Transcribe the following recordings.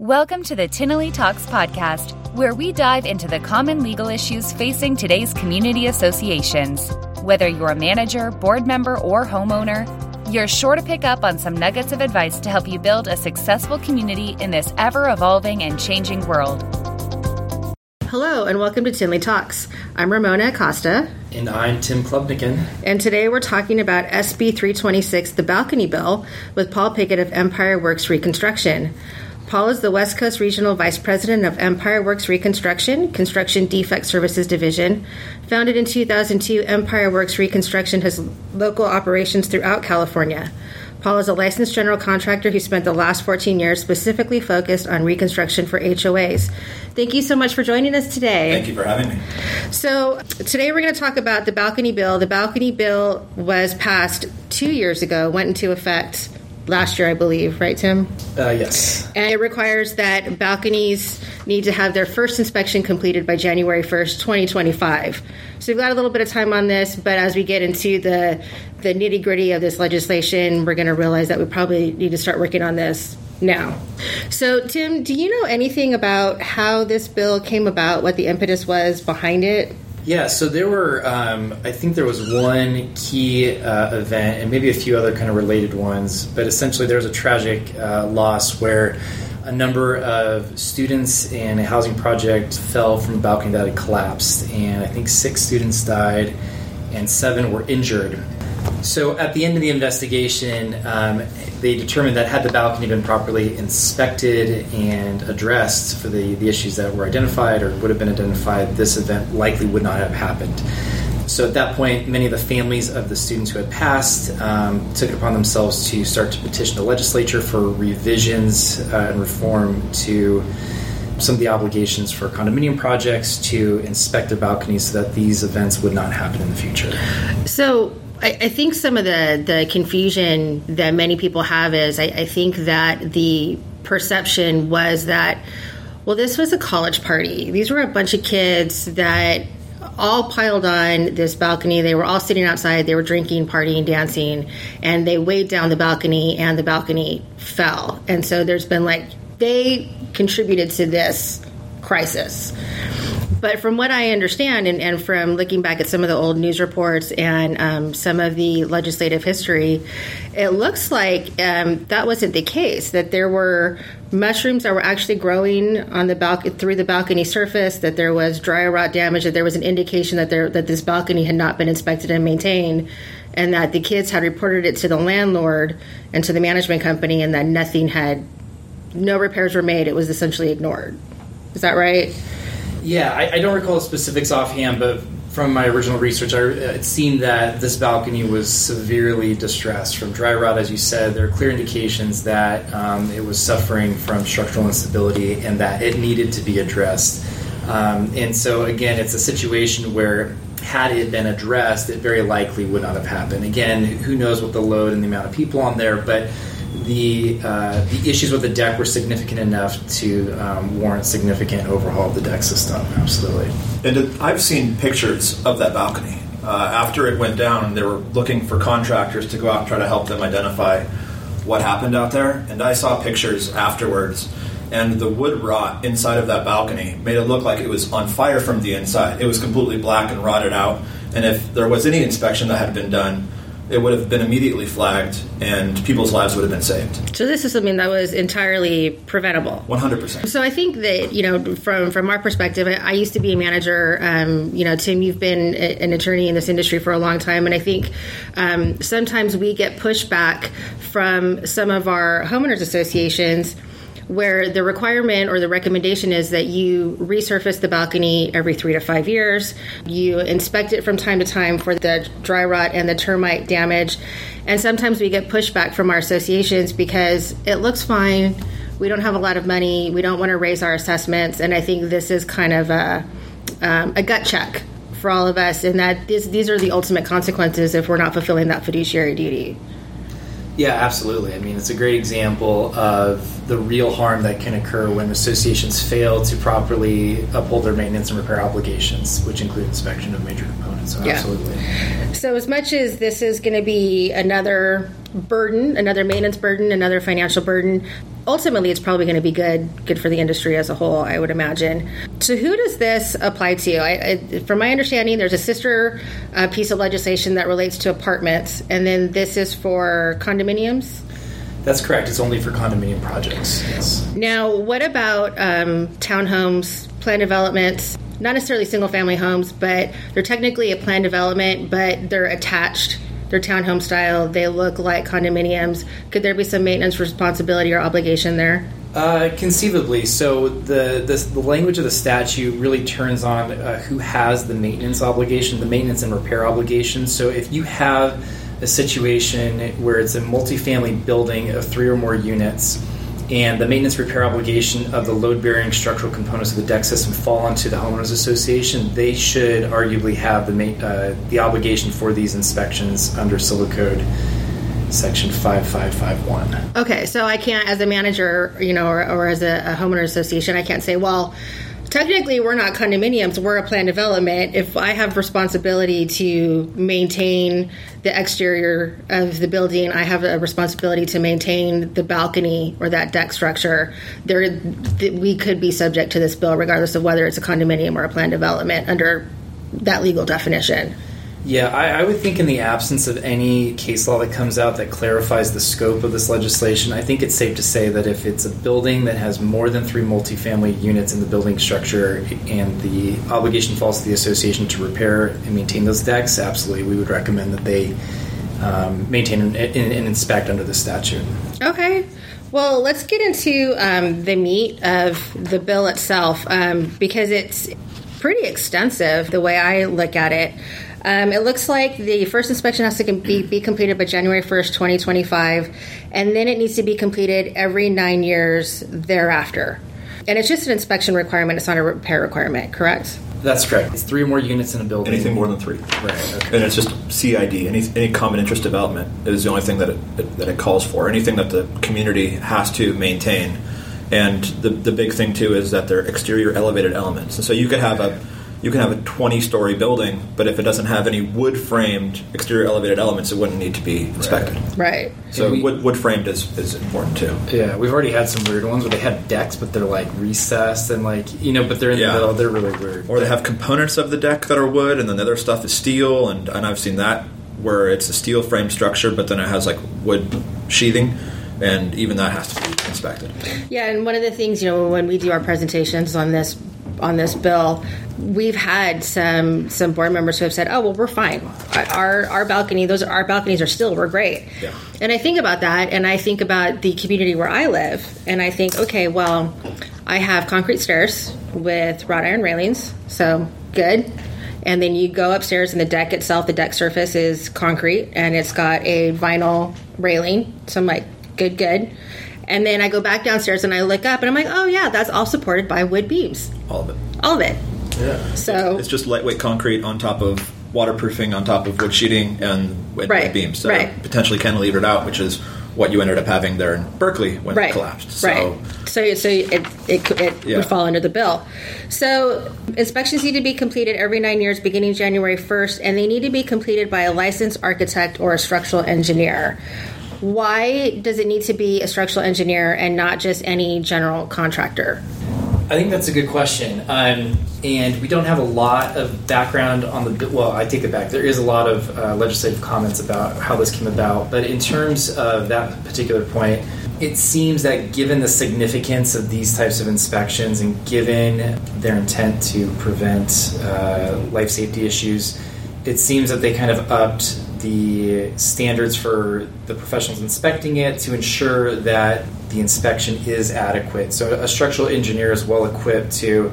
Welcome to the Tinnelly Talks podcast, where we dive into the common legal issues facing today's community associations. Whether you're a manager, board member, or homeowner, you're sure to pick up on some nuggets of advice to help you build a successful community in this ever evolving and changing world. Hello, and welcome to Tinnelly Talks. I'm Ramona Acosta. And I'm Tim Klubnikin. And today we're talking about SB 326, the balcony bill, with Paul Pigott of EmpireWorks Reconstruction. Paul is the West Coast Regional Vice President of EmpireWorks Reconstruction, Construction Defect Services Division. Founded in 2002, EmpireWorks Reconstruction has local operations throughout California. Paul is a licensed general contractor who spent the last 14 years specifically focused on reconstruction for HOAs. Thank you so much for joining us today. Thank you for having me. So, today we're going to talk about the balcony bill. The balcony bill was passed two years ago, went into effect last year, I believe, right, Tim? Uh, yes. And it requires that balconies need to have their first inspection completed by January 1st, 2025. So we've got a little bit of time on this, but as we get into the, the nitty gritty of this legislation, we're going to realize that we probably need to start working on this now. So, Tim, do you know anything about how this bill came about, what the impetus was behind it? Yeah, so there were, um, I think there was one key uh, event and maybe a few other kind of related ones, but essentially there was a tragic uh, loss where a number of students in a housing project fell from a balcony that had collapsed, and I think six students died and seven were injured. So at the end of the investigation, um, they determined that had the balcony been properly inspected and addressed for the, the issues that were identified or would have been identified, this event likely would not have happened. So at that point, many of the families of the students who had passed um, took it upon themselves to start to petition the legislature for revisions uh, and reform to some of the obligations for condominium projects to inspect their balconies so that these events would not happen in the future. So I, I, think some of the, the confusion that many people have is I, I think that the perception was that, well, this was a college party. These were a bunch of kids that all piled on this balcony. They were all sitting outside. They were drinking, partying, dancing, and they weighed down the balcony, and the balcony fell. And so there's been like, they contributed to this crisis. But from what I understand, and, and, from looking back at some of the old news reports and um, some of the legislative history, it looks like um, that wasn't the case. That there were mushrooms that were actually growing on the balcony through the balcony surface. That there was dry rot damage. That there was an indication that there that this balcony had not been inspected and maintained, and that the kids had reported it to the landlord and to the management company, and that nothing had, no repairs were made. It was essentially ignored. Is that right? Yeah, I, I, don't recall specifics offhand, but from my original research, I, it seemed that this balcony was severely distressed from dry rot, as you said. There are clear indications that um, it was suffering from structural instability and that it needed to be addressed. Um, and so, again, it's a situation where had it been addressed, it very likely would not have happened. Again, who knows what the load and the amount of people on there, but the uh, the issues with the deck were significant enough to um, warrant significant overhaul of the deck system. Absolutely. And I've seen pictures of that balcony. Uh, after it went down, they were looking for contractors to go out and try to help them identify what happened out there. And I saw pictures afterwards, and the wood rot inside of that balcony made it look like it was on fire from the inside. It was completely black and rotted out. And if there was any inspection that had been done, it would have been immediately flagged and people's lives would have been saved. So this is something that was entirely preventable. 100%. So I think that, you know, from from our perspective, I used to be a manager. Um, you know, Tim, you've been a, an attorney in this industry for a long time. And I think um, sometimes we get pushback from some of our homeowners associations – where the requirement or the recommendation is that you resurface the balcony every three to five years. You inspect it from time to time for the dry rot and the termite damage. And sometimes we get pushback from our associations because it looks fine. We don't have a lot of money. We don't want to raise our assessments. And I think this is kind of a, um, a gut check for all of us, and that this, these are the ultimate consequences if we're not fulfilling that fiduciary duty. Yeah, absolutely. I mean, it's a great example of the real harm that can occur when associations fail to properly uphold their maintenance and repair obligations, which include inspection of major components. So, yeah. absolutely. So, as much as this is going to be another burden, another maintenance burden, another financial burden, ultimately it's probably going to be good good for the industry as a whole i would imagine. So who does this apply to? I, I, from my understanding there's a sister uh, piece of legislation that relates to apartments and then this is for condominiums? That's correct. It's only for condominium projects yes. Now what about um, townhomes planned developments? Not necessarily single family homes but they're technically a planned development but they're attached they're townhome style. They look like condominiums. Could there be some maintenance responsibility or obligation there? Uh, conceivably. So the, the, the language of the statute really turns on uh, who has the maintenance obligation, the maintenance and repair obligation. So if you have a situation where it's a multifamily building of three or more units and the maintenance repair obligation of the load bearing structural components of the deck system fall onto the homeowners association, they should arguably have the uh, the obligation for these inspections under Civil Code section 5551. Okay, so I can't, as a manager, you know, or, or as a, a homeowner association, I can't say, well, technically we're not condominiums. We're a planned development. If i have responsibility to maintain the exterior of the building i have a responsibility to maintain the balcony or that deck structure. There we could be subject to this bill regardless of whether it's a condominium or a planned development under that legal definition yeah, I, I, would think in the absence of any case law that comes out that clarifies the scope of this legislation, I think it's safe to say that if it's a building that has more than three multifamily units in the building structure and the obligation falls to the association to repair and maintain those decks, absolutely, we would recommend that they um, maintain and, and, inspect under the statute. Okay. Well, let's get into um, the meat of the bill itself um, because it's pretty extensive the way I look at it. Um, it looks like the first inspection has to be, be completed by January 1st, 2025, and then it needs to be completed every nine years thereafter. And it's just an inspection requirement, it's not a repair requirement, correct? That's correct. It's three or more units in a building. Anything more than three. Right. Okay. And it's just CID. Any, any common interest development is the only thing that it, that it calls for. Anything that the community has to maintain. And the, the big thing, too, is that they're exterior elevated elements. And so you could have a you can have a 20 story building, but if it doesn't have any wood framed exterior elevated elements, it wouldn't need to be inspected. Right. So we, wood, wood framed is, is important too. Yeah, we've already had some weird ones where they have decks, but they're like recessed and like you know, but they're in yeah. the middle. They're really weird. Or they have components of the deck that are wood, and then the other stuff is steel. And and I've seen that where it's a steel frame structure, but then it has like wood sheathing and even that has to be inspected. Yeah, and one of the things you know when we do our presentations on this on this bill, we've had some some board members who have said, "Oh, well, we're fine. Our our balcony, those our balconies are still we're great." Yeah. And I think about that, and I think about the community where I live, and I think, okay, well, I have concrete stairs with wrought iron railings, so good. And then you go upstairs, and the deck itself, the deck surface is concrete, and it's got a vinyl railing. So I'm like, good, good. And then I go back downstairs and I look up and I'm like, oh yeah, that's all supported by wood beams. All of it. All of it. Yeah. So it's just lightweight concrete on top of waterproofing on top of wood sheeting and wood, right. beams. So right. potentially cantilevered out, which is what you ended up having there in Berkeley when right. it collapsed. So, right. So, so it, it, it yeah. would fall under the bill. So inspections need to be completed every nine years, beginning January 1st, and they need to be completed by a licensed architect or a structural engineer. Why does it need to be a structural engineer and not just any general contractor? I think that's a good question. Um, and we don't have a lot of background on the. Well, I take it back. There is a lot of uh, legislative comments about how this came about. But in terms of that particular point, it seems that given the significance of these types of inspections and given their intent to prevent uh, life safety issues, it seems that they kind of upped the standards for the professionals inspecting it to ensure that the inspection is adequate. So, a structural engineer is well equipped to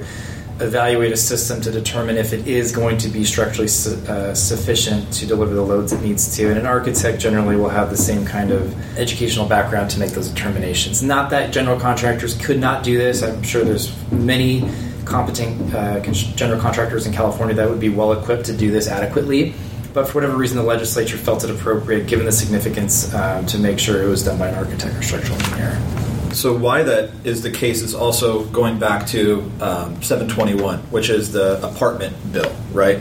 evaluate a system to determine if it is going to be structurally su- uh, sufficient to deliver the loads it needs to. And an architect generally will have the same kind of educational background to make those determinations. Not that general contractors could not do this. I'm sure there's many competent uh, general contractors in California that would be well equipped to do this adequately but for whatever reason, the legislature felt it appropriate, given the significance, um, to make sure it was done by an architect or structural engineer. So why that is the case is also going back to um, 721, which is the apartment bill, right?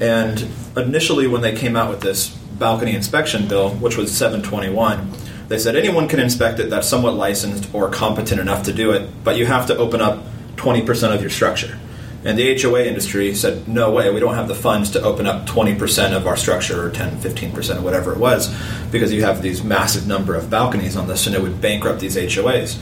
And initially, when they came out with this balcony inspection bill, which was 721, They said anyone can inspect it that's somewhat licensed or competent enough to do it, but you have to open up 20% of your structure. And the HOA industry said, no way, we don't have the funds to open up 20% of our structure or 10, 15% or whatever it was, because you have these massive number of balconies on this and it would bankrupt these HOAs.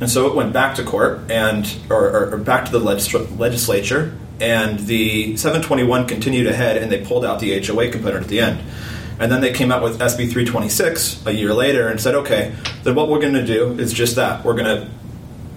And so it went back to court and, or, or back to the legis- legislature, and the 721 continued ahead and they pulled out the HOA component at the end. And then they came out with SB 326 a year later and said, okay, then what we're going to do is just that. We're going to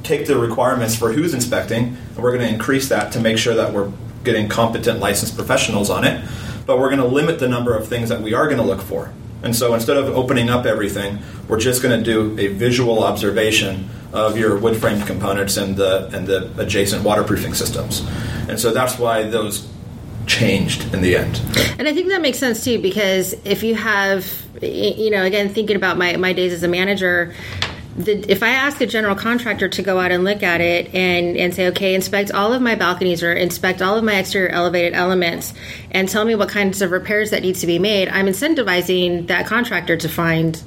take the requirements for who's inspecting, and we're going to increase that to make sure that we're getting competent licensed professionals on it. But we're going to limit the number of things that we are going to look for. And so instead of opening up everything, we're just going to do a visual observation of your wood framed components and the and the adjacent waterproofing systems. And so that's why those changed in the end. And I think that makes sense too because if you have, you know, again thinking about my my days as a manager. The, if I ask a general contractor to go out and look at it and, and say, okay, inspect all of my balconies or inspect all of my exterior elevated elements and tell me what kinds of repairs that needs to be made, I'm incentivizing that contractor to find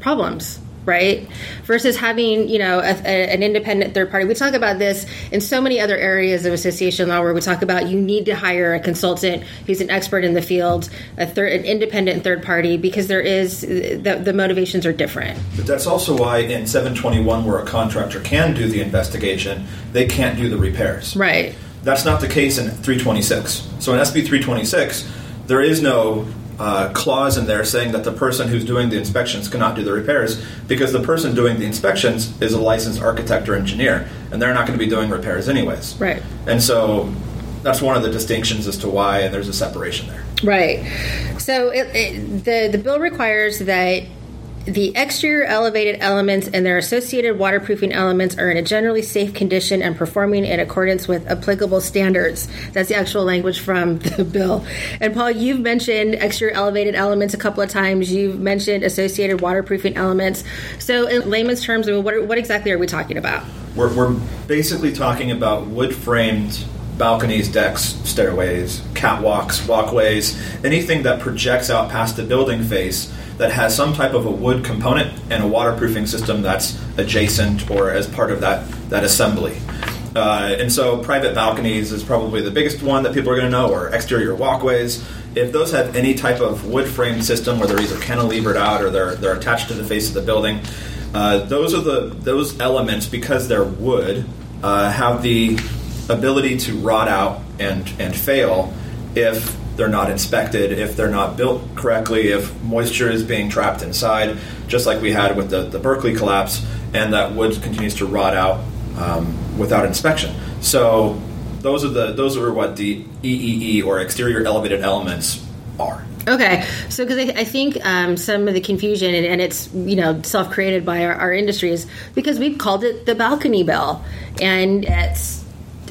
problems right? Versus having, you know, a, a, an independent third party. We talk about this in so many other areas of association law where we talk about you need to hire a consultant who's an expert in the field, a third, an independent third party, because there is the, the motivations are different. But that's also why in 721, where a contractor can do the investigation, they can't do the repairs. Right. That's not the case in 326. So in SB 326, there is no uh, clause in there saying that the person who's doing the inspections cannot do the repairs because the person doing the inspections is a licensed architect or engineer, and they're not going to be doing repairs anyways. Right. And so that's one of the distinctions as to why and there's a separation there. Right. So it, it, the the bill requires that the exterior elevated elements and their associated waterproofing elements are in a generally safe condition and performing in accordance with applicable standards. That's the actual language from the bill. And Paul, you've mentioned exterior elevated elements a couple of times. You've mentioned associated waterproofing elements. So, in layman's terms, I mean, what, what exactly are we talking about? We're, we're basically talking about wood framed balconies, decks, stairways, catwalks, walkways, anything that projects out past the building face that has some type of a wood component and a waterproofing system that's adjacent or as part of that, that assembly. Uh, and so private balconies is probably the biggest one that people are going to know, or exterior walkways. If those have any type of wood frame system where they're either cantilevered out or they're, they're attached to the face of the building, uh, those are the those elements because they're wood uh, have the ability to rot out and and fail if they're not inspected, if they're not built correctly, if moisture is being trapped inside, just like we had with the, the Berkeley collapse, and that wood continues to rot out um, without inspection. So those are the those are what the EEE or exterior elevated elements are. Okay, so because I, I, think um, some of the confusion and, and it's you know self created by our, our industry is because we've called it the balcony bell, and it's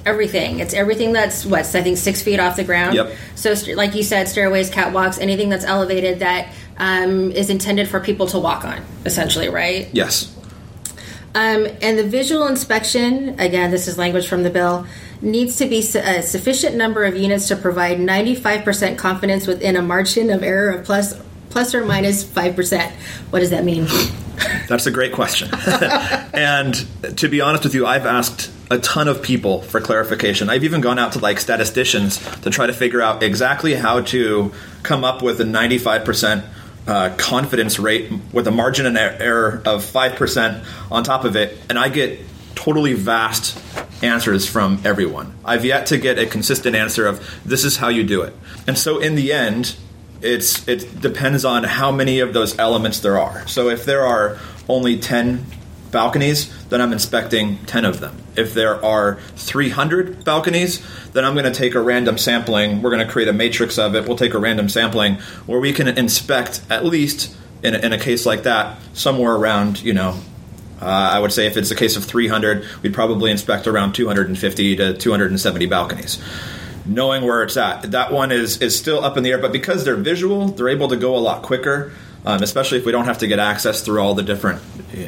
everything. It's everything that's what I think six feet off the ground. Yep. So, like you said, stairways, catwalks, anything that's elevated that um, is intended for people to walk on, essentially, right? Yes. Um, and the visual inspection, again, this is language from the bill, needs to be a sufficient number of units to provide 95% confidence within a margin of error of plus plus or minus 5%. What does that mean? That's a great question. and to be honest with you, I've asked a ton of people for clarification. I've even gone out to like statisticians to try to figure out exactly how to come up with a 95% uh, confidence rate with a margin of error of 5% on top of it. And I get totally vast answers from everyone. I've yet to get a consistent answer of this is how you do it. And so in the end, it's it depends on how many of those elements there are. So if there are only 10 balconies, then I'm inspecting 10 of them. If there are 300 balconies, then I'm going to take a random sampling. We're going to create a matrix of it. We'll take a random sampling where we can inspect at least in a, in a case like that somewhere around, you know, uh, I would say if it's a case of 300, we'd probably inspect around 250 to 270 balconies knowing where it's at. That one is is still up in the air, but because they're visual, they're able to go a lot quicker um, especially if we don't have to get access through all the different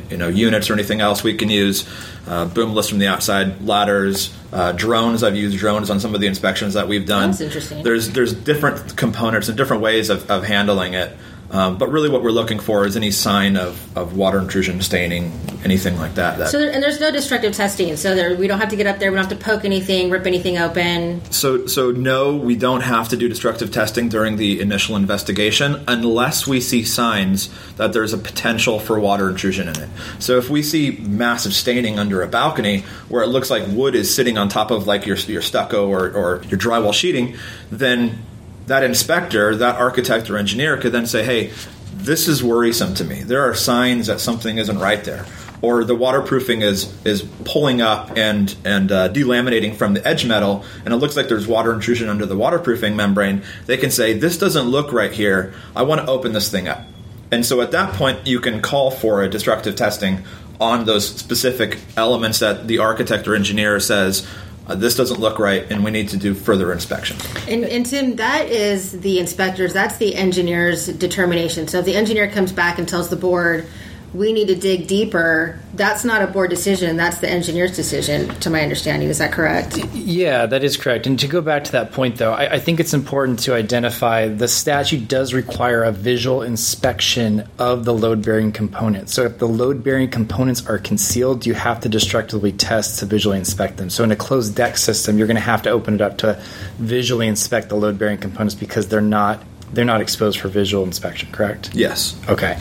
you know units or anything else. We can use uh, boom lifts from the outside, ladders, uh, drones. I've used drones on some of the inspections that we've done. That's interesting. There's there's different components and different ways of, of handling it. Um, but really, what we're looking for is any sign of, of water intrusion, staining, anything like that. that So there, and there's no destructive testing. So there, we don't have to get up there. We don't have to poke anything, rip anything open. So, so no, we don't have to do destructive testing during the initial investigation unless we see signs that there's a potential for water intrusion in it. So, if we see massive staining under a balcony where it looks like wood is sitting on top of like your your stucco or, or your drywall sheeting, then that inspector, that architect or engineer could then say, "Hey, this is worrisome to me. There are signs that something isn't right there." or the waterproofing is is pulling up and and uh, delaminating from the edge metal, and it looks like there's water intrusion under the waterproofing membrane, they can say this doesn't look right here. I want to open this thing up, and so at that point you can call for a destructive testing on those specific elements that the architect or engineer says. Uh, this doesn't look right, and we need to do further inspection. And, and Tim, that is the inspector's, that's the engineer's determination. So if the engineer comes back and tells the board, we need to dig deeper. That's not a board decision. That's the engineer's decision, to my understanding. Is that correct? Yeah, that is correct. And to go back to that point, though, I, I think it's important to identify the statute does require a visual inspection of the load bearing components. So if the load bearing components are concealed, you have to destructively test to visually inspect them. So in a closed deck system, you're going to have to open it up to visually inspect the load bearing components because they're not they're not exposed for visual inspection, correct? Yes. Okay.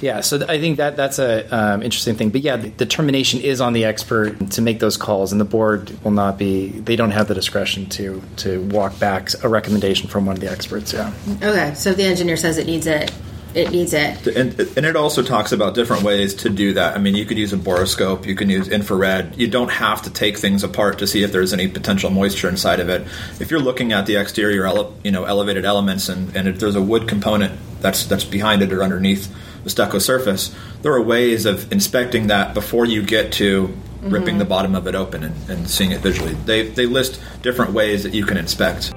Yeah. So th- I think that that's a um, interesting thing. But yeah, the determination is on the expert to make those calls, and the board will not be. They don't have the discretion to to walk back a recommendation from one of the experts. Yeah. Okay. So if the engineer says it needs it, it needs it. And, and it also talks about different ways to do that. I mean, you could use a borescope, you can use infrared. You don't have to take things apart to see if there's any potential moisture inside of it. If you're looking at the exterior, ele- you know, elevated elements, and, and if there's a wood component that's that's behind it or underneath the stucco surface, there are ways of inspecting that before you get to ripping mm-hmm. the bottom of it open and, and seeing it visually. They they list different ways that you can inspect.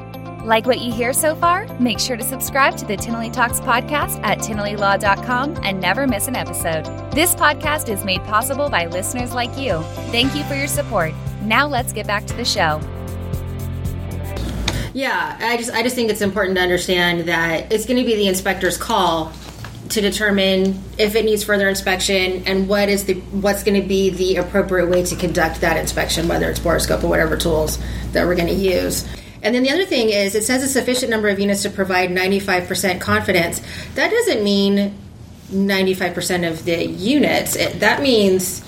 Like what you hear so far? Make sure to subscribe to the Tinnelly Talks podcast at tinnellylaw.com and never miss an episode. This podcast is made possible by listeners like you. Thank you for your support. Now let's get back to the show. Yeah, I just I just think it's important to understand that it's going to be the inspector's call to determine if it needs further inspection and what is the what's going to be the appropriate way to conduct that inspection, whether it's borescope or whatever tools that we're going to use. And then the other thing is, it says a sufficient number of units to provide 95% confidence. That doesn't mean 95% of the units. It, that means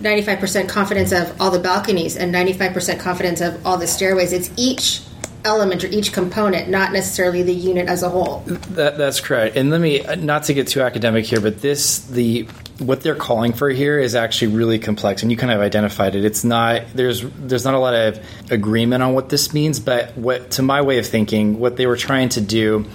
95% confidence of all the balconies and 95% confidence of all the stairways. It's each element or each component, not necessarily the unit as a whole. That, that's correct. And let me uh, not to get too academic here, but this the what they're calling for here is actually really complex, and you kind of identified it. It's not there's there's not a lot of agreement on what this means, but what to my way of thinking, what they were trying to do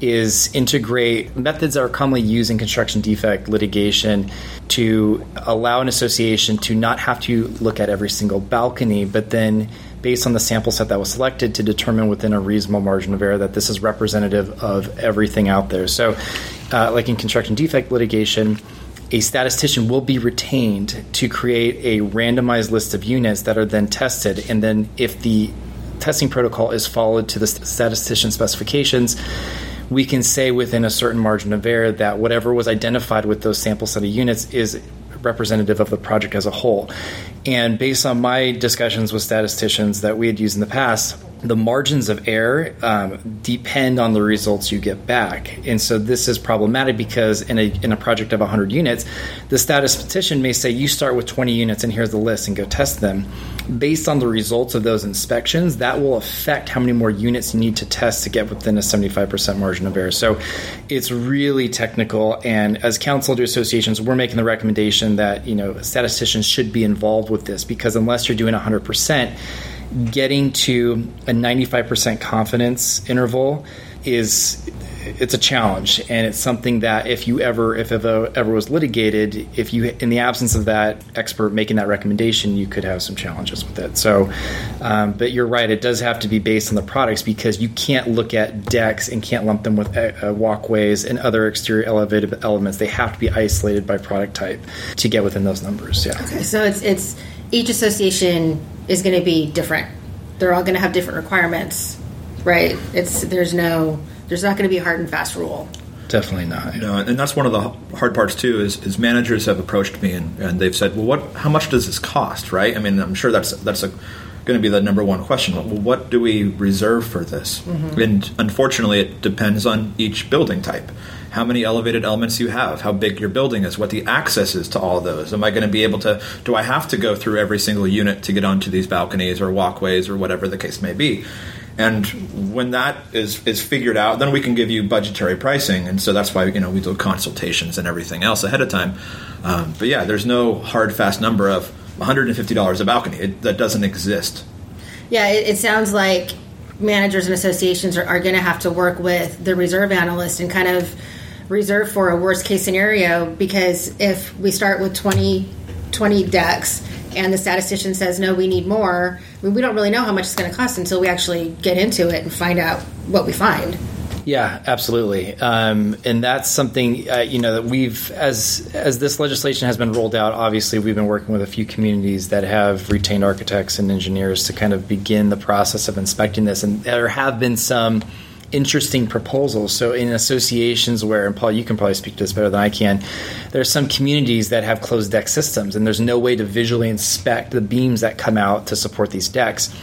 is integrate methods that are commonly used in construction defect litigation to allow an association to not have to look at every single balcony, but then based on the sample set that was selected to determine within a reasonable margin of error that this is representative of everything out there. So, uh, like in construction defect litigation, a statistician will be retained to create a randomized list of units that are then tested, and then if the testing protocol is followed to the statistician specifications, we can say within a certain margin of error that whatever was identified with those sample set of units is representative of the project as a whole. And based on my discussions with statisticians that we had used in the past, the margins of error um, depend on the results you get back. And so this is problematic because in a, in a project of 100 units, the statistician may say, you start with 20 units and here's the list and go test them. Based on the results of those inspections, that will affect how many more units you need to test to get within a 75% margin of error. So it's really technical. And as counsel to associations, we're making the recommendation that, you know, statisticians should be involved with this because unless you're doing 100%, getting to a 95% confidence interval is it's a challenge. And it's something that if you ever if it ever was litigated if you in the absence of that expert making that recommendation you could have some challenges with it. So um, but you're right it does have to be based on the products because you can't look at decks and can't lump them with uh, walkways and other exterior elevated elements. They have to be isolated by product type to get within those numbers yeah. Okay so it's it's each association is going to be different they're all going to have different requirements right it's there's no there's not going to be a hard and fast rule definitely not. You know, and that's one of the hard parts too. Is, is managers have approached me and, and they've said, "Well, what? How much does this cost?" Right? I mean, I'm sure that's that's a, going to be the number one question. Well, what do we reserve for this? Mm-hmm. And unfortunately, it depends on each building type. How many elevated elements you have, how big your building is, what the access is to all those. Am I going to be able to? Do I have to go through every single unit to get onto these balconies or walkways or whatever the case may be? And when that is is figured out, then we can give you budgetary pricing. And so that's why you know we do consultations and everything else ahead of time. Um, but yeah, there's no hard fast number of 150 dollars a balcony. It, that doesn't exist. Yeah, it, it sounds like managers and associations are, are going to have to work with the reserve analyst and kind of reserve for a worst case scenario because if we start with 20, 20 decks and the statistician says no we need more I mean, we don't really know how much it's going to cost until we actually get into it and find out what we find yeah, absolutely, um, and that's something uh, you know that we've as as this legislation has been rolled out. Obviously, we've been working with a few communities that have retained architects and engineers to kind of begin the process of inspecting this, and there have been some interesting proposals. So, in associations where, and Paul, you can probably speak to this better than I can, there are some communities that have closed deck systems, and there's no way to visually inspect the beams that come out to support these decks.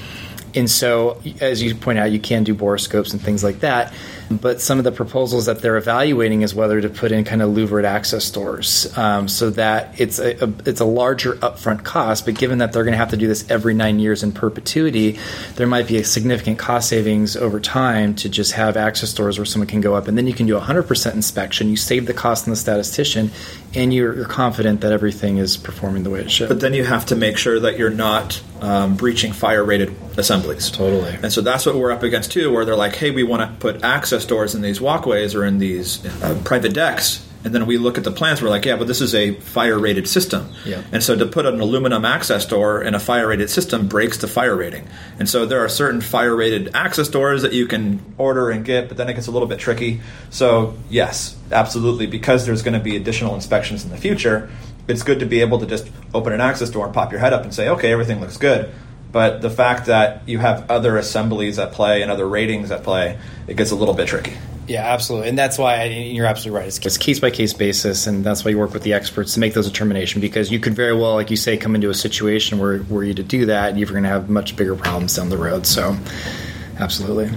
And so, as you point out, you can do borescopes and things like that. But some of the proposals that they're evaluating is whether to put in kind of louvered access doors, um, so that it's a, a, it's a larger upfront cost. But given that they're going to have to do this every nine years in perpetuity, there might be a significant cost savings over time to just have access doors where someone can go up, and then you can do 100% inspection. You save the cost on the statistician, and you're, you're confident that everything is performing the way it should. But then you have to make sure that you're not um, breaching fire rated assemblies. Totally. And so that's what we're up against too, where they're like, hey, we want to put access doors in these walkways or in these uh, private decks. And then we look at the plans, we're like, yeah, but this is a fire rated system. Yeah. And so to put an aluminum access door in a fire rated system breaks the fire rating. And so there are certain fire rated access doors that you can order and get, but then it gets a little bit tricky. So, yes, absolutely, because there's going to be additional inspections in the future, it's good to be able to just open an access door and pop your head up and say, okay, everything looks good. But the fact that you have other assemblies at play and other ratings at play, it gets a little bit tricky. Yeah, absolutely, and that's why you're absolutely right. It's case by case basis, and that's why you work with the experts to make those determinations. Because you could very well, like you say, come into a situation where were you to do that, you're going to have much bigger problems down the road. So, absolutely.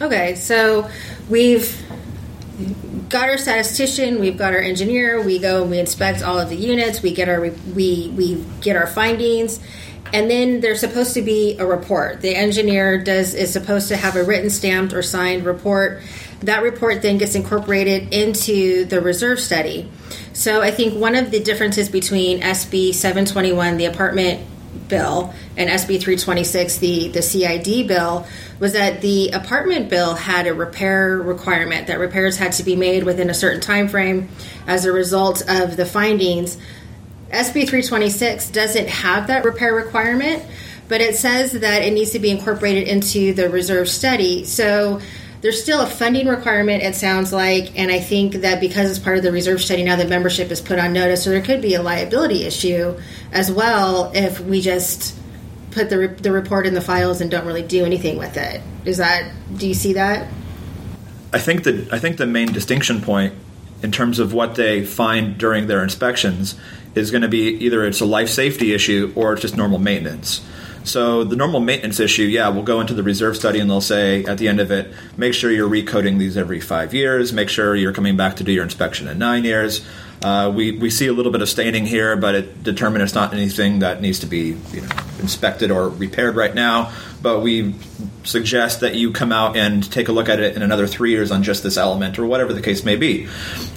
Okay, so we've got our statistician, we've got our engineer. We go and we inspect all of the units. We get our we we get our findings and then there's supposed to be a report. The engineer does is supposed to have a written, stamped, or signed report. That report then gets incorporated into the reserve study. So I think one of the differences between SB 721, the apartment bill, and SB 326, the the CID bill, was that the apartment bill had a repair requirement that repairs had to be made within a certain time frame as a result of the findings SB 326 doesn't have that repair requirement, but it says that it needs to be incorporated into the reserve study. So there's still a funding requirement, it sounds like, and I think that because it's part of the reserve study now, the membership is put on notice, so there could be a liability issue as well if we just put the, the report in the files and don't really do anything with it. Is that, do you see that? I think that I think the main distinction point in terms of what they find during their inspections is going to be either it's a life safety issue or it's just normal maintenance. So the normal maintenance issue, yeah, we'll go into the reserve study and they'll say at the end of it, make sure you're recoding these every five years, make sure you're coming back to do your inspection in nine years. Uh, we, we see a little bit of staining here, but it determined it's not anything that needs to be you know, inspected or repaired right now. But we suggest that you come out and take a look at it in another three years on just this element or whatever the case may be.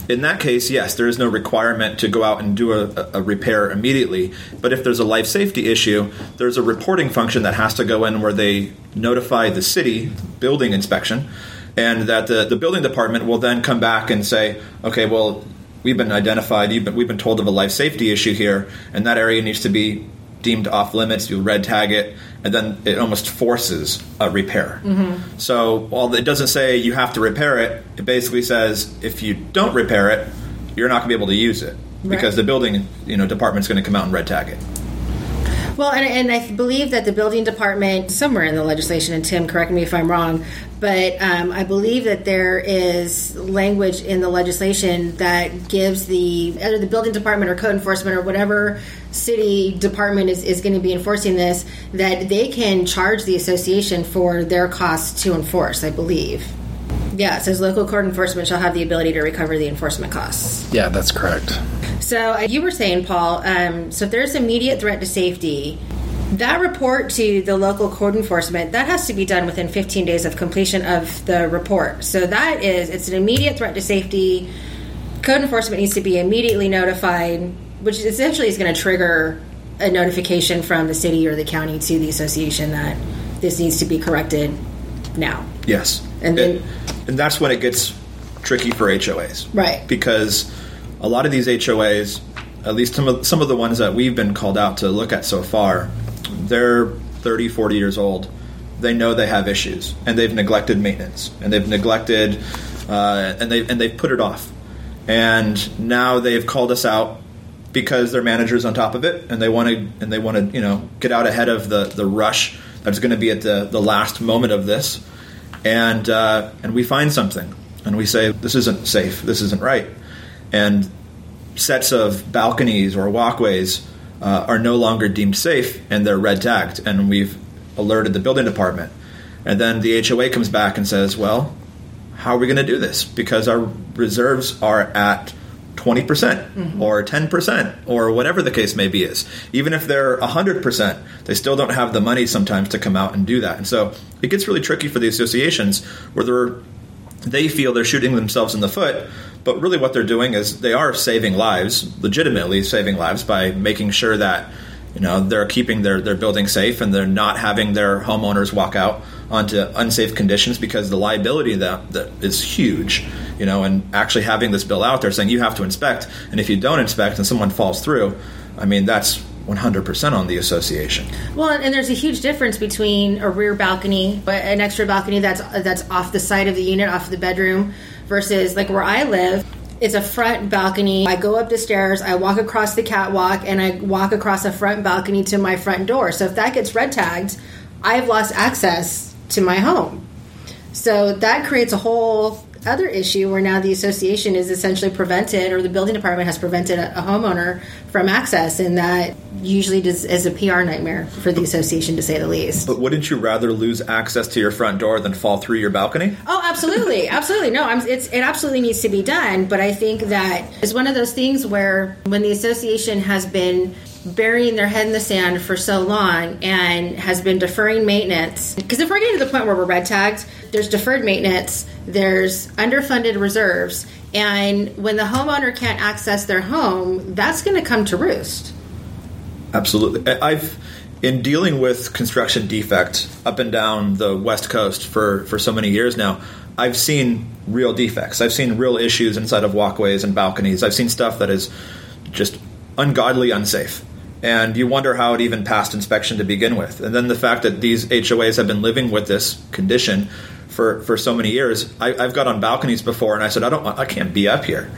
In that case, yes, there is no requirement to go out and do a, a repair immediately. But if there's a life safety issue, there's a reporting function that has to go in where they notify the city building inspection and that the, the building department will then come back and say, okay, well, we've been identified, been, we've been told of a life safety issue here, and that area needs to be deemed off limits. You red tag it, and then it almost forces a repair. Mm-hmm. So while it doesn't say you have to repair it, it basically says if you don't repair it, you're not going to be able to use it right. because the building you know department's going to come out and red tag it. Well, and, and I believe that the building department, somewhere in the legislation, and Tim, correct me if I'm wrong, but um, I believe that there is language in the legislation that gives the either the building department or code enforcement or whatever city department is, is going to be enforcing this that they can charge the association for their costs to enforce. I believe. Yeah, it says local code enforcement shall have the ability to recover the enforcement costs. Yeah, that's correct. So uh, you were saying, Paul. Um, so if there's immediate threat to safety, that report to the local code enforcement that has to be done within 15 days of completion of the report. So that is it's an immediate threat to safety. Code enforcement needs to be immediately notified, which essentially is going to trigger a notification from the city or the county to the association that this needs to be corrected now. Yes. And then- It- and that's when it gets tricky for HOAs. Right. Because a lot of these HOAs, at least some of, some of the ones that we've been called out to look at so far, they're 30, 40 years old. They know they have issues and they've neglected maintenance and they've neglected uh, and they and they've put it off. And now they've called us out because their manager's on top of it and they want to and they want to you know get out ahead of the the rush that's going to be at the the last moment of this. And uh, and we find something and we say this isn't safe. This isn't right. And sets of balconies or walkways uh, are no longer deemed safe and they're red tagged and we've alerted the building department. And then the HOA comes back and says well how are we going to do this? Because our reserves are at 20% mm-hmm. or 10% or whatever the case may be is. Even if they're 100% they still don't have the money sometimes to come out and do that. And so it gets really tricky for the associations where they're they feel they're shooting themselves in the foot but really what they're doing is they are saving lives legitimately saving lives by making sure that you know they're keeping their, their building safe and they're not having their homeowners walk out onto unsafe conditions because the liability that, that is huge you know and actually having this bill out there saying you have to inspect and if you don't inspect and someone falls through i mean that's 100% on the association Well, and there's a huge difference between a rear balcony, but an extra balcony that's that's off the side of the unit, off the bedroom, versus like where I live. It's a front balcony. I go up the stairs, I walk across the catwalk, and I walk across a front balcony to my front door. So if that gets red tagged, I've lost access to my home. So that creates a whole other issue where now the association is essentially prevented, or the building department has prevented a, a homeowner from access, and that usually does, is a PR nightmare for the association, to say the least. but wouldn't you rather lose access to your front door than fall through your balcony Oh, absolutely, absolutely. No, I'm, it's it absolutely needs to be done. But I think that it's one of those things where when the association has been burying their head in the sand for so long and has been deferring maintenance, because if we're getting to the point where we're red tagged, there's deferred maintenance, there's underfunded reserves, and when the homeowner can't access their home, that's going to come to roost. Absolutely. I've in dealing with construction defect up and down the West Coast for for so many years now. I've seen real defects. I've seen real issues inside of walkways and balconies. I've seen stuff that is just ungodly unsafe. And you wonder how it even passed inspection to begin with. And then the fact that these HOAs have been living with this condition for, for so many years. I, I've got on balconies before, and I said, I don't, I can't be up here.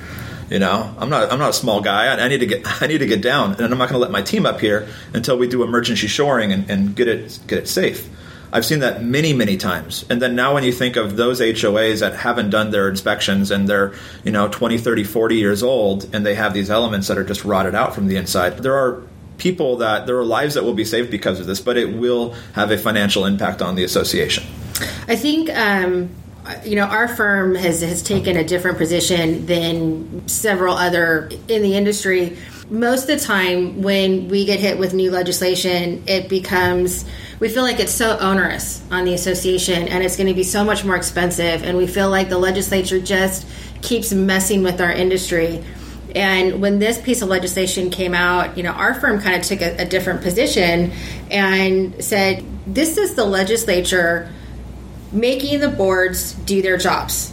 You know, I'm not I'm not a small guy. I, I need to get I need to get down, and I'm not going to let my team up here until we do emergency shoring and, and get it get it safe. I've seen that many many times. And then now when you think of those HOAs that haven't done their inspections and they're, you know, 20, 30, 40 years old and they have these elements that are just rotted out from the inside. There are people that there are lives that will be saved because of this, but it will have a financial impact on the association. I think um, you know our firm has has taken a different position than several other in the industry. Most of the time, when we get hit with new legislation, it becomes we feel like it's so onerous on the association, and it's going to be so much more expensive, and we feel like the legislature just keeps messing with our industry. And when this piece of legislation came out, you know, our firm kind of took a, a different position and said, "This is the legislature." making the boards do their jobs,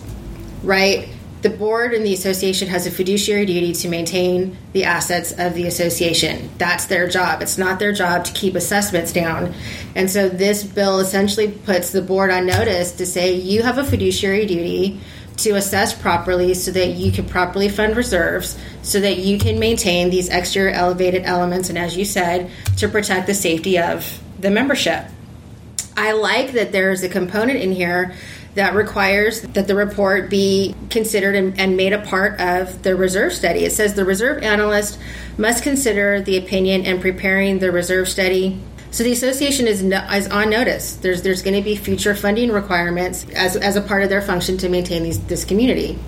right? The board and the association has a fiduciary duty to maintain the assets of the association. That's their job. It's not their job to keep assessments down. And so this bill essentially puts the board on notice to say you have a fiduciary duty to assess properly so that you can properly fund reserves so that you can maintain these extra elevated elements and as you said to protect the safety of the membership i like that there's a component in here that requires that the report be considered and, and, made a part of the reserve study. It says the reserve analyst must consider the opinion in preparing the reserve study so the association is, no, is on notice. There's there's going to be future funding requirements as, as a part of their function to maintain these, this community.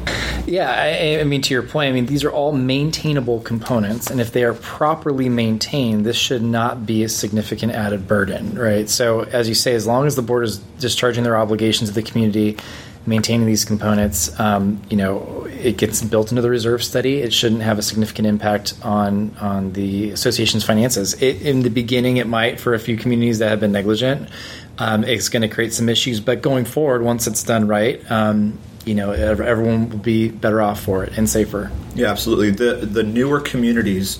Yeah, I, I, mean to your point, I mean these are all maintainable components, and if they are properly maintained, this should not be a significant added burden, right? So as you say, as long as the board is discharging their obligations to the community maintaining these components, um, you know, it gets built into the reserve study. It shouldn't have a significant impact on on the association's finances. It, in the beginning, it might for a few communities that have been negligent. Um, it's going to create some issues, but going forward, once it's done right, um, you know, everyone will be better off for it and safer. Yeah, absolutely. The the newer communities,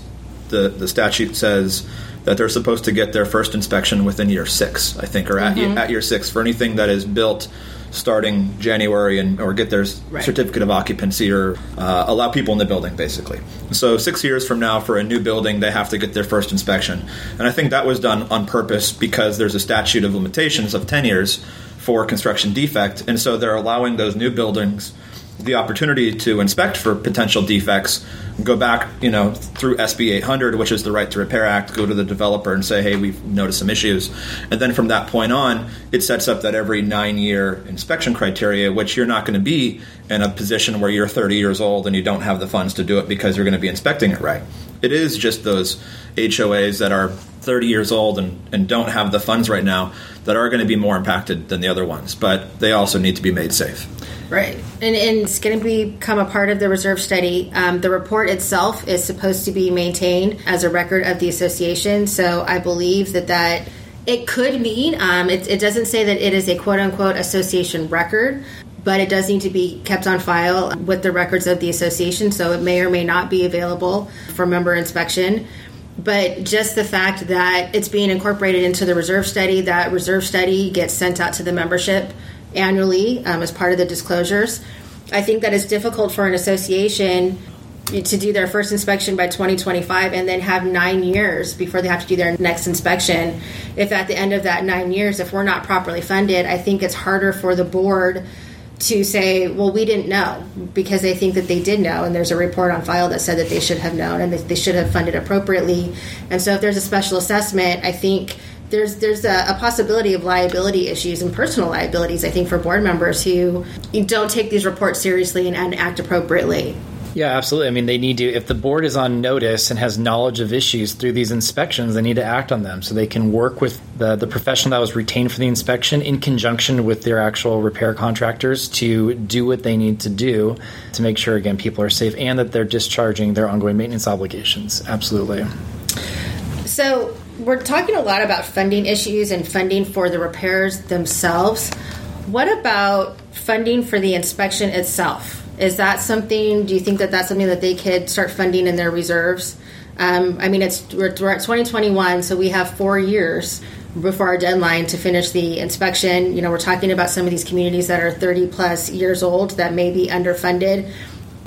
the the statute says that they're supposed to get their first inspection within year six, I think, or mm-hmm. at, at year six for anything that is built starting January and or get their right. certificate of occupancy or uh, allow people in the building basically. So six years from now for a new building they have to get their first inspection, and I think that was done on purpose because there's a statute of limitations of ten years for construction defect, and so they're allowing those new buildings the opportunity to inspect for potential defects, go back, you know, through SB 800, which is the Right to Repair Act, go to the developer and say, hey, we've noticed some issues. And then from that point on, it sets up that every nine year inspection criteria, which you're not going to be in a position where you're 30 years old and you don't have the funds to do it because you're going to be inspecting it right. It is just those HOAs that are 30 years old and, and don't have the funds right now that are going to be more impacted than the other ones, but they also need to be made safe. Right. And, and it's going to become a part of the reserve study. Um, the report itself is supposed to be maintained as a record of the association. So I believe that that it could mean, um, it, it doesn't say that it is a quote unquote association record, but it does need to be kept on file with the records of the association. So it may or may not be available for member inspection but just the fact that it's being incorporated into the reserve study, that reserve study gets sent out to the membership annually um, as part of the disclosures. I think that it's difficult for an association to do their first inspection by 2025 and then have nine years before they have to do their next inspection. If at the end of that nine years, if we're not properly funded, I think it's harder for the board to say, well, we didn't know because they think that they did know, and there's a report on file that said that they should have known and they should have funded appropriately. And so, if there's a special assessment, I think there's there's a, a, possibility of liability issues and personal liabilities. I think for board members who don't take these reports seriously and, and act appropriately. Yeah, absolutely. I mean, they need to, if the board is on notice and has knowledge of issues through these inspections, they need to act on them so they can work with the, the professional that was retained for the inspection in conjunction with their actual repair contractors to do what they need to do to make sure, again, people are safe and that they're discharging their ongoing maintenance obligations. Absolutely. So, we're talking a lot about funding issues and funding for the repairs themselves. What about funding for the inspection itself? Is that something? Do you think that that's something that they could start funding in their reserves? Um, I mean, it's we're, we're, at 2021, so we have four years before our deadline to finish the inspection. You know, we're talking about some of these communities that are 30 plus years old that may be underfunded.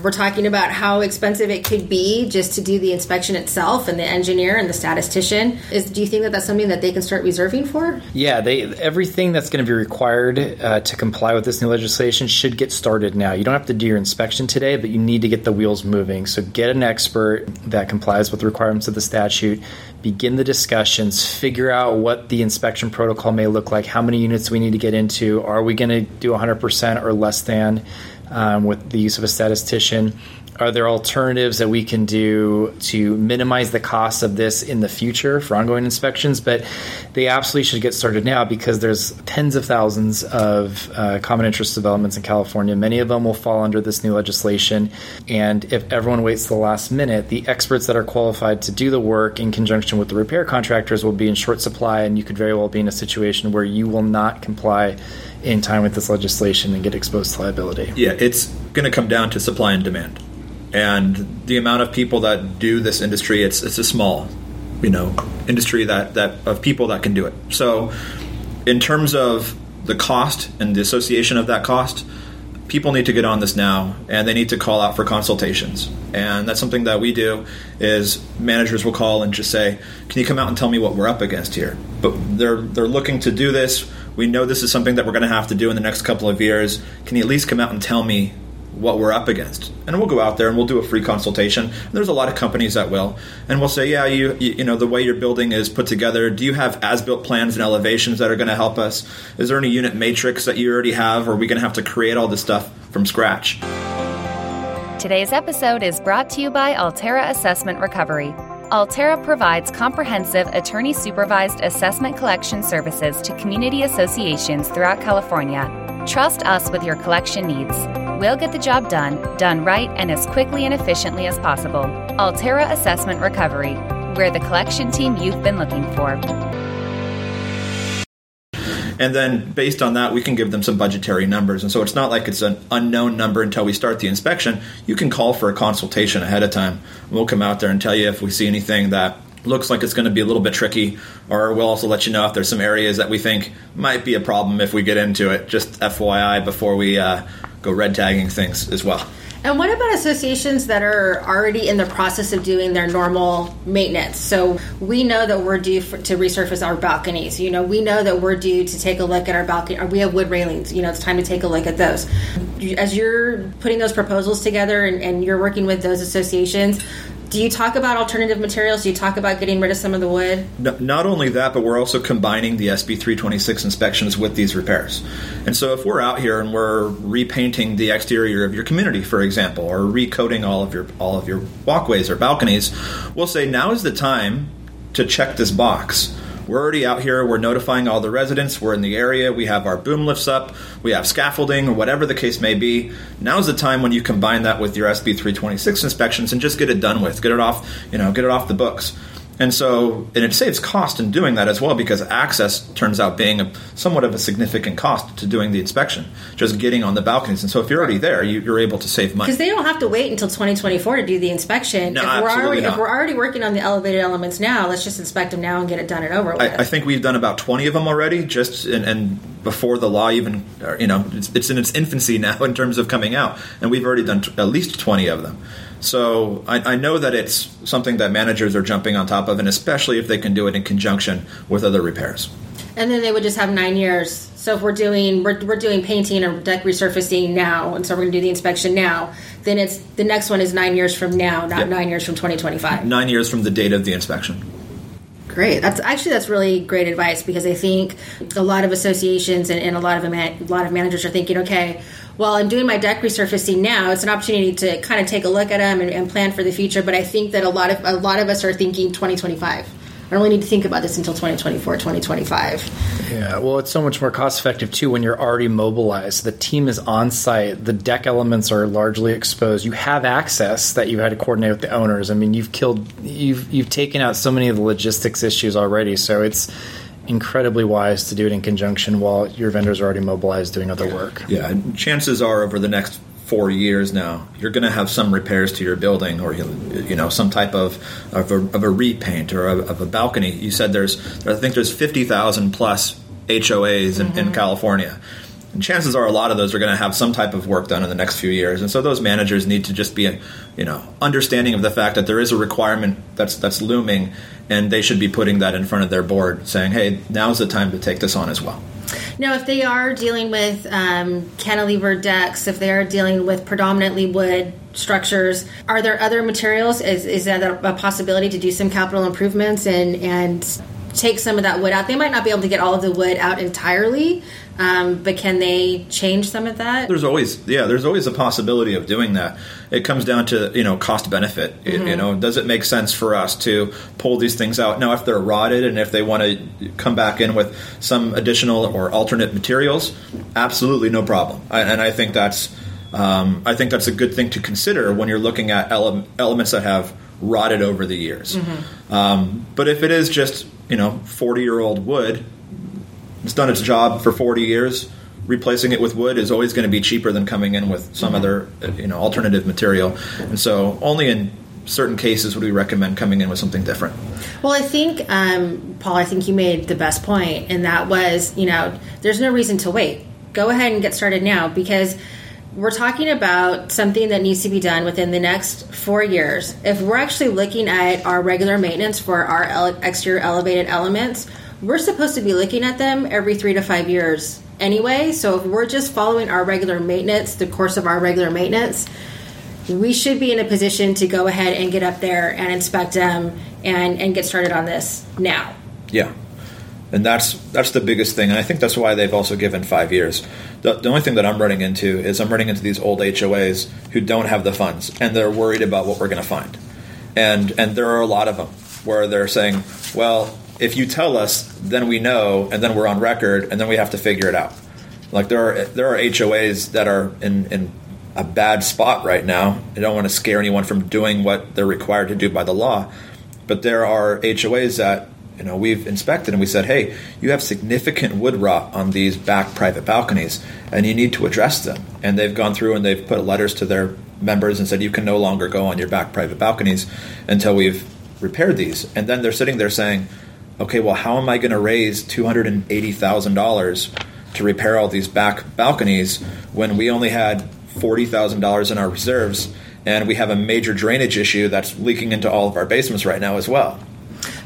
We're talking about how expensive it could be just to do the inspection itself and the engineer and the statistician. Is do you think that that's something that they can start reserving for? Yeah, they everything that's going to be required uh, to comply with this new legislation should get started now. You don't have to do your inspection today, but you need to get the wheels moving. So get an expert that complies with the requirements of the statute. Begin the discussions. Figure out what the inspection protocol may look like. How many units we need to get into? Are we going to do 100% or less than? Um, with the use of a statistician. Are there alternatives that we can do to minimize the cost of this in the future for ongoing inspections? But they absolutely should get started now because there's tens of thousands of uh, common interest developments in California. Many of them will fall under this new legislation. And if everyone waits to the last minute, the experts that are qualified to do the work in conjunction with the repair contractors will be in short supply, and you could very well be in a situation where you will not comply in time with this legislation and get exposed to liability. Yeah, it's going to come down to supply and demand. And the amount of people that do this industry, it's it's a small, you know, industry that, that of people that can do it. So in terms of the cost and the association of that cost, people need to get on this now and they need to call out for consultations. And that's something that we do is managers will call and just say can you come out and tell me what we're up against here? But they're they're looking to do this. We know this is something that we're going to have to do in the next couple of years. Can you at least come out and tell me what we're up against. And we'll go out there and we'll do a free consultation. There's a lot of companies that will. And we'll say, yeah, you, you know, the way your building is put together, do you have as-built plans and elevations that are going to help us? Is there any unit matrix that you already have? Or are we going to have to create all this stuff from scratch? Today's episode is brought to you by Altera Assessment Recovery. Altera provides comprehensive attorney supervised assessment collection services to community associations throughout California. Trust us with your collection needs. We'll get the job done, done right, and as quickly and efficiently as possible. Altera Assessment Recovery. We're the collection team you've been looking for. And then based on that, we can give them some budgetary numbers. And so it's not like it's an unknown number until we start the inspection. You can call for a consultation ahead of time. We'll come out there and tell you if we see anything that looks like it's going to be a little bit tricky, or we'll also let you know if there's some areas that we think might be a problem if we get into it. Just FYI before we uh, go red tagging things as well. And what about associations that are already in the process of doing their normal maintenance? So we know that we're due for, to resurface our balconies. You know, we know that we're due to take a look at our balcony. Or we have wood railings. You know, it's time to take a look at those. As you're putting those proposals together and, and you're working with those associations, do you talk about alternative materials? Do you talk about getting rid of some of the wood? No, not only that, but we're also combining the SB 326 inspections with these repairs. And so if we're out here and we're repainting the exterior of your community, for example, or recoating all of your all of your walkways or balconies, we'll say now is the time to check this box we're already out here. We're notifying all the residents. We're in the area. We have our boom lifts up. We have scaffolding or whatever the case may be. Now's the time when you combine that with your SB 326 inspections and just get it done with. Get it off, you know, get it off the books. And so, and it saves cost in doing that as well because access turns out being a, somewhat of a significant cost to doing the inspection, just getting on the balconies. And so, if you're already there, you, are able to save money because they don't have to wait until 2024 to do the inspection. No, if we're already not. if we're already working on the elevated elements now, let's just inspect them now and get it done and over with. I, I think we've done about 20 of them already, just in, and before the law even, uh, you know, it's, it's in its infancy now in terms of coming out, and we've already done t- at least 20 of them. So I, I, know that it's something that managers are jumping on top of, and especially if they can do it in conjunction with other repairs. And then they would just have nine years. So if we're doing we're, we're doing painting or deck resurfacing now, and so we're going to do the inspection now, then it's the next one is nine years from now, not yep. nine years from 2025. Nine years from the date of the inspection. Great. That's actually that's really great advice because I think a lot of associations and, and a lot of a lot of managers are thinking, okay, well, I'm doing my deck resurfacing now. It's an opportunity to kind of take a look at them and, and plan for the future. But I think that a lot of a lot of us are thinking 2025. I don't really need to think about this until 2024, 2025. Yeah, well, it's so much more cost effective too when you're already mobilized. The team is on site. The deck elements are largely exposed. You have access that you had to coordinate with the owners. I mean, you've killed, you've you've taken out so many of the logistics issues already. So it's incredibly wise to do it in conjunction while your vendors are already mobilized doing other work. Yeah, chances are over the next four years now, you're going to have some repairs to your building, or you know, some type of of a, of a repaint or a, of a balcony. You said there's, I think there's fifty thousand plus HOAs in, mm-hmm. in California. And chances are a lot of those are going to have some type of work done in the next few years. And so those managers need to just be, you know, understanding of the fact that there is a requirement that's that's looming, and they should be putting that in front of their board, saying, "Hey, now's the time to take this on as well." Now, if they are dealing with um, cantilever decks, if they are dealing with predominantly wood structures, are there other materials? Is, is that a, possibility to do some capital improvements and and take some of that wood out? They might not be able to get all of the wood out entirely, um, but can they change some of that? There's always, yeah, there's always a possibility of doing that. It comes down to you know cost benefit. Mm-hmm. You know, does it make sense for us to pull these things out now if they're rotted and if they want to come back in with some additional or alternate materials? Absolutely, no problem. And I think that's um, I think that's a good thing to consider when you're looking at ele- elements that have rotted over the years. Mm-hmm. Um, but if it is just you know 40 year old wood it's done its job for 40 years. Replacing it with wood is always going to be cheaper than coming in with some mm-hmm. other, you know, alternative material. And so, only in certain cases would we recommend coming in with something different. Well, I think, um, Paul, I think you made the best point, and that was, you know, there's no reason to wait. Go ahead and get started now because we're talking about something that needs to be done within the next four years. If we're actually looking at our regular maintenance for our ele- exterior elevated elements, we're supposed to be looking at them every three to five years anyway. So if we're just following our regular maintenance, the course of our regular maintenance, we should be in a position to go ahead and get up there and inspect them and, and get started on this now. Yeah. And that's that's the biggest thing, and I think that's why they've also given five years. The, the only thing that I'm running into is I'm running into these old HOAs who don't have the funds, and they're worried about what we're going to find. And and there are a lot of them where they're saying, well, if you tell us, then we know, and then we're on record, and then we have to figure it out. Like there are there are HOAs that are in in a bad spot right now. I don't want to scare anyone from doing what they're required to do by the law, but there are HOAs that you know we've inspected and we said, hey, you have significant wood rot on these back private balconies, and you need to address them. And they've gone through and they've put letters to their members and said you can no longer go on your back private balconies until we've repaired these. And then they're sitting there saying, okay, well, how am I going to raise two hundred and eighty thousand dollars to repair all these back balconies when we only had forty thousand dollars in our reserves, and we have a major drainage issue that's leaking into all of our basements right now as well.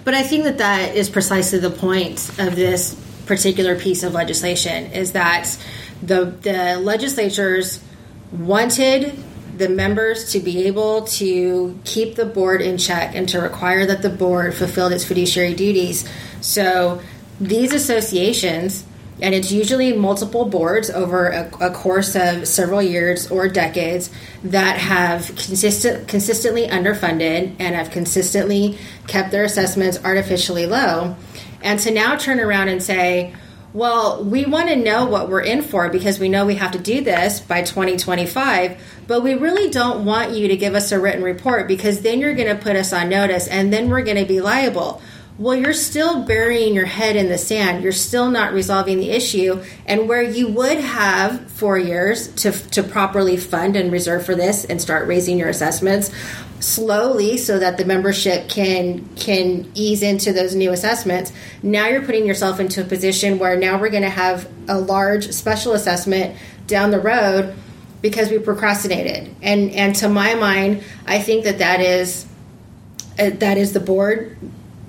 But I think that that is precisely the point of this particular piece of legislation is that the the legislatures wanted the members to be able to keep the board in check and to require that the board fulfilled its fiduciary duties. So these associations and it's usually multiple boards over a, a, course of several years or decades that have consistent, consistently underfunded and have consistently kept their assessments artificially low. And to now turn around and say, well, we want to know what we're in for because we know we have to do this by 2025, but we really don't want you to give us a written report because then you're going to put us on notice and then we're going to be liable well, you're still burying your head in the sand. You're still not resolving the issue. And where you would have four years to, to properly fund and reserve for this and start raising your assessments slowly so that the membership can can ease into those new assessments now you're putting yourself into a position where now we're going to have a large special assessment down the road because we procrastinated and and to my mind i think that that is uh, that is the board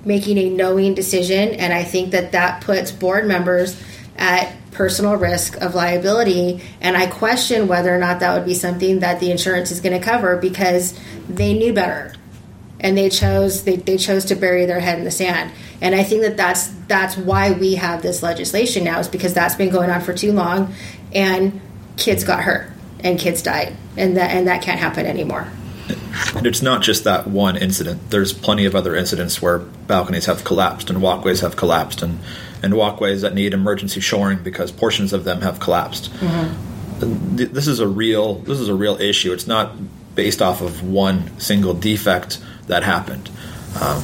making a knowing decision, and I think that that puts board members at personal risk of liability. And I question whether or not that would be something that the insurance is going to cover because they knew better, and they chose they, they chose to bury their head in the sand. And I think that that's that's why we have this legislation now is because that's been going on for too long, and kids got hurt and kids died, and that and that can't happen anymore. And it's not just that one incident. There's plenty of other incidents where balconies have collapsed and walkways have collapsed and, and walkways that need emergency shoring because portions of them have collapsed. Mm-hmm. This is a real this is a real issue. It's not based off of one single defect that happened. Um,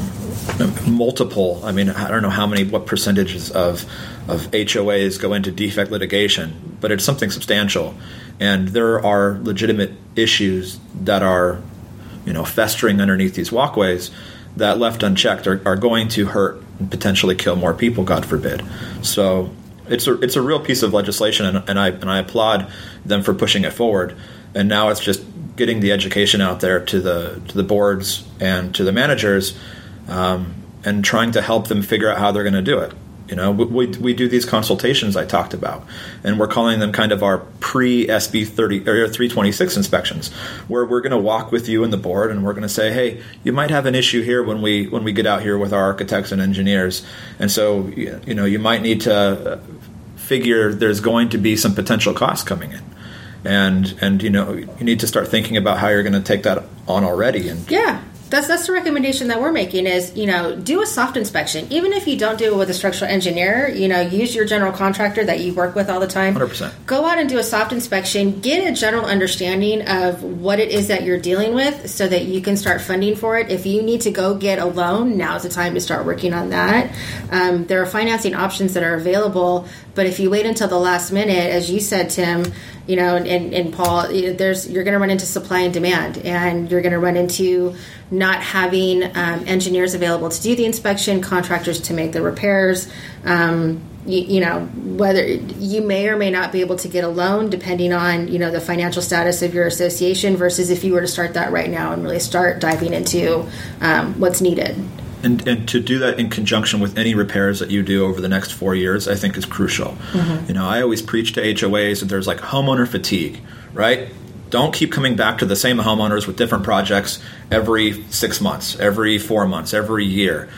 multiple. I mean, I don't know how many, what percentages of of HOAs go into defect litigation, but it's something substantial, and there are legitimate issues that are you know festering underneath these walkways that left unchecked are, are going to hurt and potentially kill more people god forbid. So it's a it's a real piece of legislation and, and I and I applaud them for pushing it forward. And now it's just getting the education out there to the to the boards and to the managers um, and trying to help them figure out how they're going to do it you know, we, we do these consultations I talked about, and we're calling them kind of our pre SB 30 or 326 inspections, where we're going to walk with you and the board, and we're going to say, hey, you might have an issue here when we when we get out here with our architects and engineers, and so you know you might need to uh, figure there's going to be some potential costs coming in. And and you know you need to start thinking about how you're going to take that on already and yeah that's that's the recommendation that we're making is you know do a soft inspection. Even if you don't do it with a structural engineer you know use your general contractor that you work with all the time. 100% go out and do a soft inspection. Get a general understanding of what it is that you're dealing with so that you can start funding for it. If you need to go get a loan now's the time to start working on that. Um, there are financing options that are available but if you wait until the last minute as you said tim you know and, and paul there's you're going to run into supply and demand and you're going to run into not having um, engineers available to do the inspection, contractors to make the repairs. Um, you, you, know whether you may or may not be able to get a loan depending on you know the financial status of your association versus if you were to start that right now and really start diving into um, what's needed and, and to do that in conjunction with any repairs that you do over the next four years, I think is crucial. Mm-hmm. You know, I always preach to HOAs that there's like homeowner fatigue, right? Don't keep coming back to the same homeowners with different projects every six months, every four months, every year.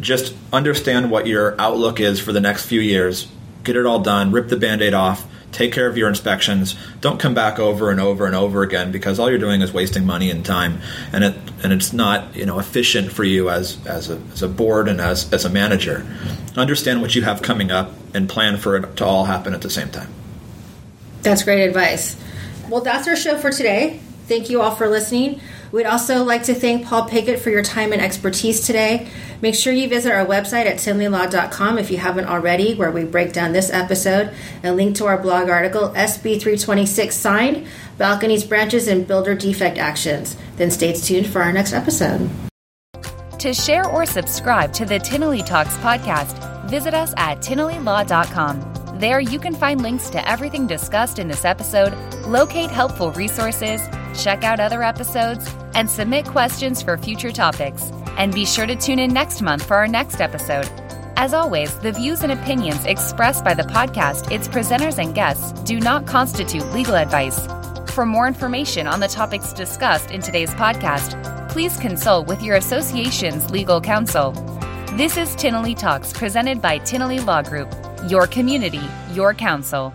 Just understand what your outlook is for the next few years. Get it all done. Rip the band aid off take care of your inspections. Don't come back over and over and over again because all you're doing is wasting money and time, and it and it's not you know efficient for you as as a, as a board and as as a manager. Understand what you have coming up and plan for it to all happen at the same time. That's great advice. Well, that's our show for today. Thank you all for listening. We'd also like to thank Paul Pigott for your time and expertise today. Make sure you visit our website at tinnellylaw.com if you haven't already, where we break down this episode and link to our blog article, SB 326 Signed Balconies, Branches, and Builder Defect Actions. Then stay tuned for our next episode. To share or subscribe to the Tinnelly Talks podcast, visit us at tinnellylaw.com. There, you can find links to everything discussed in this episode, locate helpful resources, check out other episodes, and submit questions for future topics. And be sure to tune in next month for our next episode. As always, the views and opinions expressed by the podcast, its presenters, and guests do not constitute legal advice. For more information on the topics discussed in today's podcast, please consult with your association's legal counsel. This is Tinnelly Talks presented by Tinnelly Law Group your community, your counsel.